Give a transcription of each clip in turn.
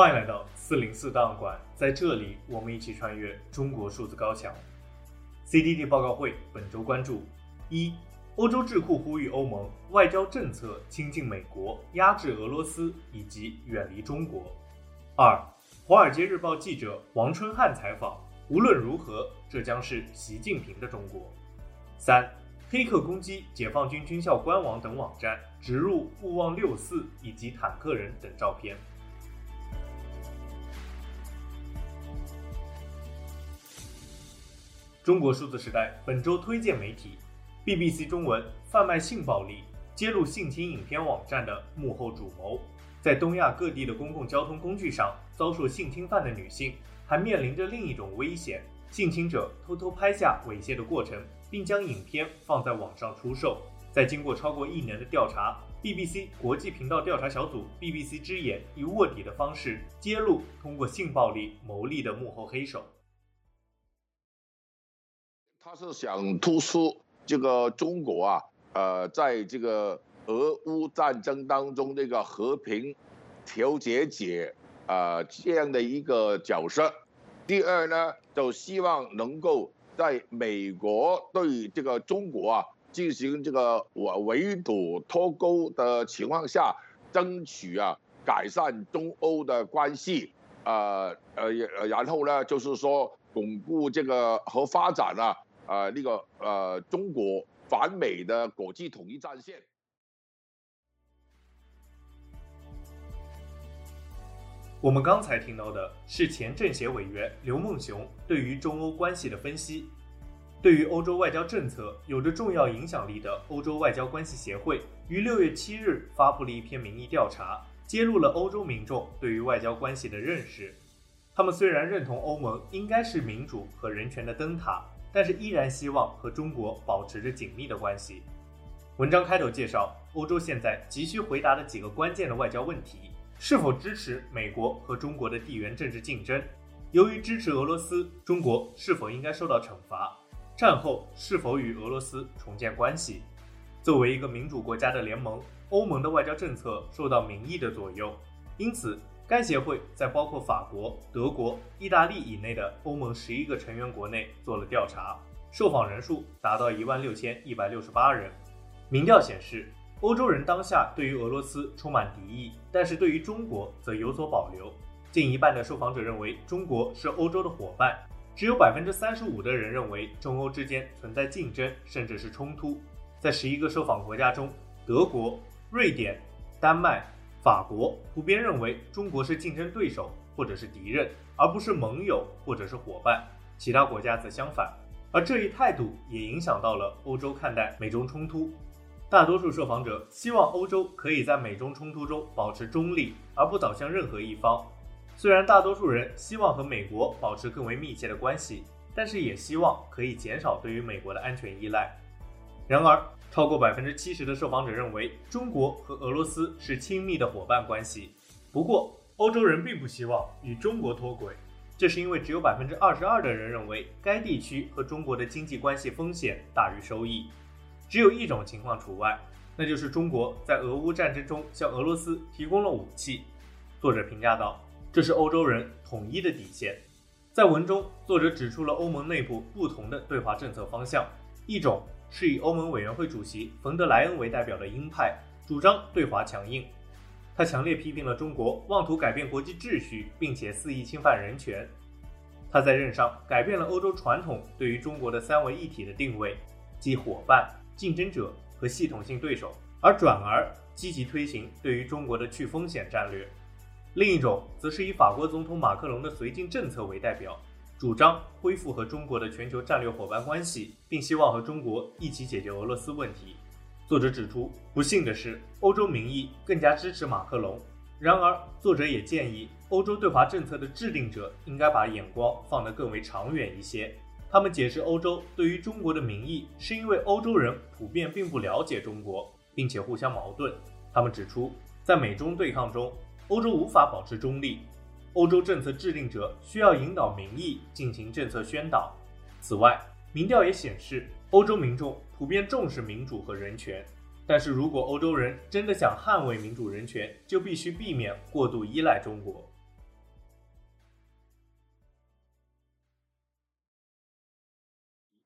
欢迎来到四零四档案馆，在这里我们一起穿越中国数字高墙。CDD 报告会本周关注：一、欧洲智库呼吁欧盟外交政策亲近美国，压制俄罗斯以及远离中国；二、华尔街日报记者王春汉采访：无论如何，这将是习近平的中国；三、黑客攻击解放军军校官网等网站，植入勿忘六四以及坦克人等照片。中国数字时代本周推荐媒体：BBC 中文贩卖性暴力、揭露性侵影片网站的幕后主谋。在东亚各地的公共交通工具上遭受性侵犯的女性，还面临着另一种危险：性侵者偷偷拍下猥亵的过程，并将影片放在网上出售。在经过超过一年的调查，BBC 国际频道调查小组 BBC 之眼以卧底的方式揭露通过性暴力牟利的幕后黑手。他是想突出这个中国啊，呃，在这个俄乌战争当中这个和平调解者啊这样的一个角色。第二呢，就希望能够在美国对这个中国啊进行这个围堵脱钩的情况下，争取啊改善中欧的关系。呃呃，然后呢，就是说巩固这个和发展啊。啊，那个呃，中国反美的国际统一战线。我们刚才听到的是前政协委员刘梦熊对于中欧关系的分析。对于欧洲外交政策有着重要影响力的欧洲外交关系协会于六月七日发布了一篇民意调查，揭露了欧洲民众对于外交关系的认识。他们虽然认同欧盟应该是民主和人权的灯塔。但是依然希望和中国保持着紧密的关系。文章开头介绍，欧洲现在急需回答的几个关键的外交问题：是否支持美国和中国的地缘政治竞争？由于支持俄罗斯，中国是否应该受到惩罚？战后是否与俄罗斯重建关系？作为一个民主国家的联盟，欧盟的外交政策受到民意的左右，因此。该协会在包括法国、德国、意大利以内的欧盟十一个成员国内做了调查，受访人数达到一万六千一百六十八人。民调显示，欧洲人当下对于俄罗斯充满敌意，但是对于中国则有所保留。近一半的受访者认为中国是欧洲的伙伴，只有百分之三十五的人认为中欧之间存在竞争甚至是冲突。在十一个受访国家中，德国、瑞典、丹麦。法国普遍认为中国是竞争对手或者是敌人，而不是盟友或者是伙伴。其他国家则相反，而这一态度也影响到了欧洲看待美中冲突。大多数受访者希望欧洲可以在美中冲突中保持中立，而不倒向任何一方。虽然大多数人希望和美国保持更为密切的关系，但是也希望可以减少对于美国的安全依赖。然而，超过百分之七十的受访者认为中国和俄罗斯是亲密的伙伴关系。不过，欧洲人并不希望与中国脱轨，这是因为只有百分之二十二的人认为该地区和中国的经济关系风险大于收益。只有一种情况除外，那就是中国在俄乌战争中向俄罗斯提供了武器。作者评价道：“这是欧洲人统一的底线。”在文中，作者指出了欧盟内部不同的对华政策方向，一种。是以欧盟委员会主席冯德莱恩为代表的鹰派，主张对华强硬。他强烈批评了中国妄图改变国际秩序，并且肆意侵犯人权。他在任上改变了欧洲传统对于中国的三位一体的定位，即伙伴、竞争者和系统性对手，而转而积极推行对于中国的去风险战略。另一种则是以法国总统马克龙的绥靖政策为代表。主张恢复和中国的全球战略伙伴关系，并希望和中国一起解决俄罗斯问题。作者指出，不幸的是，欧洲民意更加支持马克龙。然而，作者也建议，欧洲对华政策的制定者应该把眼光放得更为长远一些。他们解释，欧洲对于中国的民意是因为欧洲人普遍并不了解中国，并且互相矛盾。他们指出，在美中对抗中，欧洲无法保持中立。欧洲政策制定者需要引导民意进行政策宣导。此外民调也显示欧洲民众普遍重视民主和人权。但是如果欧洲人真的想捍卫民主人权就必须避免过度依赖中国。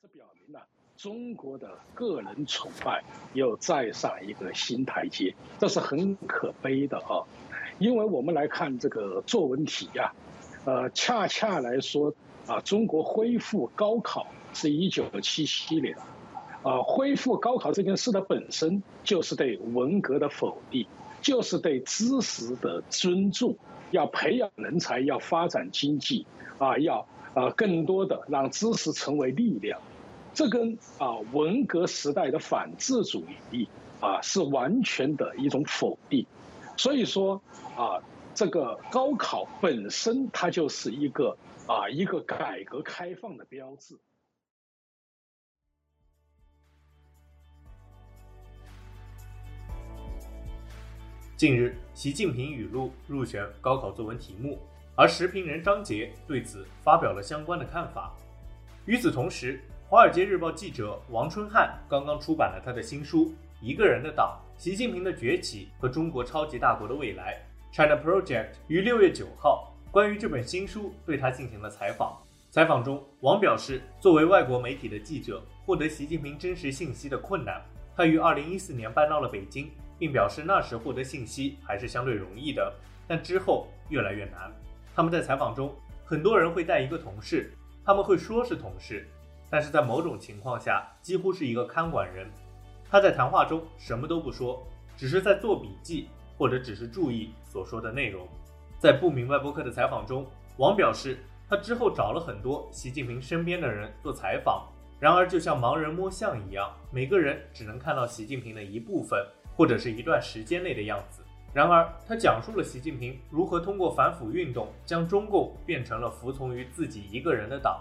这表明了中国的个人崇拜又再上一个新台阶这是很可悲的啊。因为我们来看这个作文题呀，呃，恰恰来说啊，中国恢复高考是一九七七年，啊，恢复高考这件事的本身就是对文革的否定，就是对知识的尊重，要培养人才，要发展经济，啊，要啊更多的让知识成为力量。这跟啊文革时代的反智主义啊是完全的一种否定，所以说啊这个高考本身它就是一个啊一个改革开放的标志。近日，习近平语录入选高考作文题目，而时评人张杰对此发表了相关的看法。与此同时，《华尔街日报》记者王春汉刚刚出版了他的新书《一个人的党：习近平的崛起和中国超级大国的未来》（China Project） 于六月九号关于这本新书对他进行了采访。采访中，王表示，作为外国媒体的记者，获得习近平真实信息的困难。他于二零一四年搬到了北京，并表示那时获得信息还是相对容易的，但之后越来越难。他们在采访中，很多人会带一个同事，他们会说是同事。但是在某种情况下，几乎是一个看管人。他在谈话中什么都不说，只是在做笔记，或者只是注意所说的内容。在不明白播客的采访中，王表示，他之后找了很多习近平身边的人做采访，然而就像盲人摸象一样，每个人只能看到习近平的一部分，或者是一段时间内的样子。然而，他讲述了习近平如何通过反腐运动将中共变成了服从于自己一个人的党。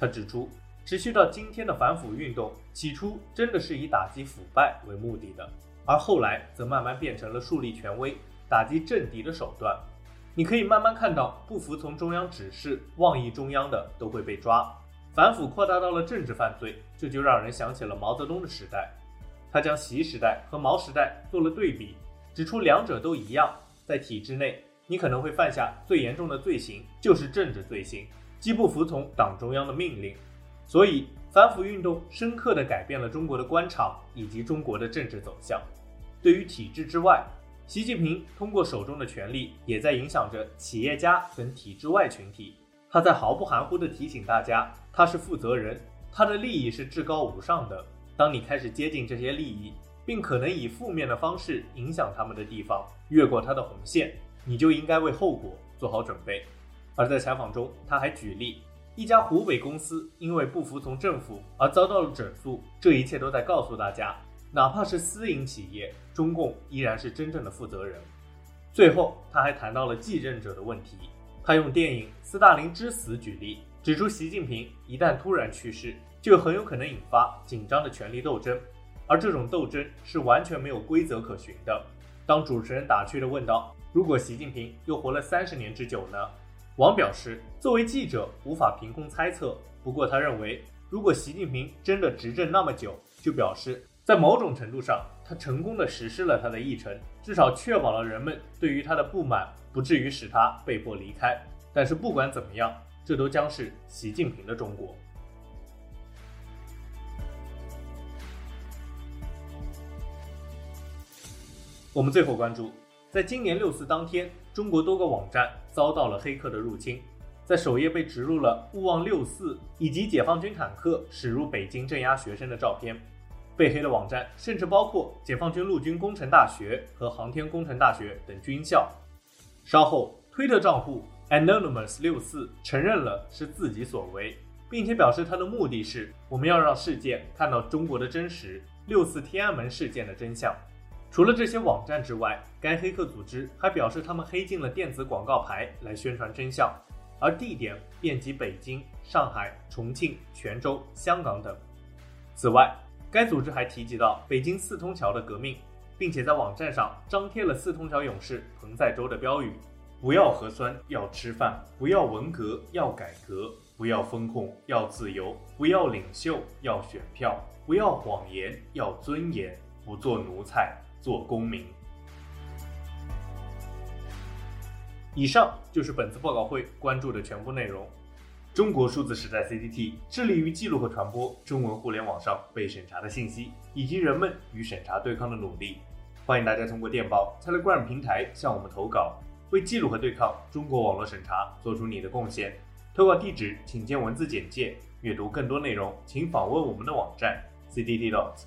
他指出。持续到今天的反腐运动，起初真的是以打击腐败为目的的，而后来则慢慢变成了树立权威、打击政敌的手段。你可以慢慢看到，不服从中央指示、妄议中央的都会被抓，反腐扩大到了政治犯罪，这就让人想起了毛泽东的时代。他将习时代和毛时代做了对比，指出两者都一样，在体制内，你可能会犯下最严重的罪行，就是政治罪行，即不服从党中央的命令。所以，反腐运动深刻地改变了中国的官场以及中国的政治走向。对于体制之外，习近平通过手中的权力，也在影响着企业家等体制外群体。他在毫不含糊地提醒大家，他是负责人，他的利益是至高无上的。当你开始接近这些利益，并可能以负面的方式影响他们的地方，越过他的红线，你就应该为后果做好准备。而在采访中，他还举例。一家湖北公司因为不服从政府而遭到了整肃，这一切都在告诉大家，哪怕是私营企业，中共依然是真正的负责人。最后，他还谈到了继任者的问题，他用电影《斯大林之死》举例，指出习近平一旦突然去世，就很有可能引发紧张的权力斗争，而这种斗争是完全没有规则可循的。当主持人打趣地问道：“如果习近平又活了三十年之久呢？”王表示，作为记者无法凭空猜测。不过，他认为，如果习近平真的执政那么久，就表示在某种程度上，他成功地实施了他的议程，至少确保了人们对于他的不满不至于使他被迫离开。但是，不管怎么样，这都将是习近平的中国。我们最后关注。在今年六四当天，中国多个网站遭到了黑客的入侵，在首页被植入了“勿忘六四”以及解放军坦克驶入北京镇压学生的照片。被黑的网站甚至包括解放军陆军工程大学和航天工程大学等军校。稍后，推特账户 Anonymous 六四承认了是自己所为，并且表示他的目的是我们要让世界看到中国的真实，六四天安门事件的真相。除了这些网站之外，该黑客组织还表示他们黑进了电子广告牌来宣传真相，而地点遍及北京、上海、重庆、泉州、香港等。此外，该组织还提及到北京四通桥的革命，并且在网站上张贴了四通桥勇士彭载舟的标语：“不要核酸，要吃饭；不要文革，要改革；不要风控，要自由；不要领袖，要选票；不要谎言，要尊严；不做奴才。”做公民。以上就是本次报告会关注的全部内容。中国数字时代 CCT 致力于记录和传播中文互联网上被审查的信息，以及人们与审查对抗的努力。欢迎大家通过电报、Telegram 平台向我们投稿，为记录和对抗中国网络审查做出你的贡献。投稿地址请见文字简介。阅读更多内容，请访问我们的网站 ctt dot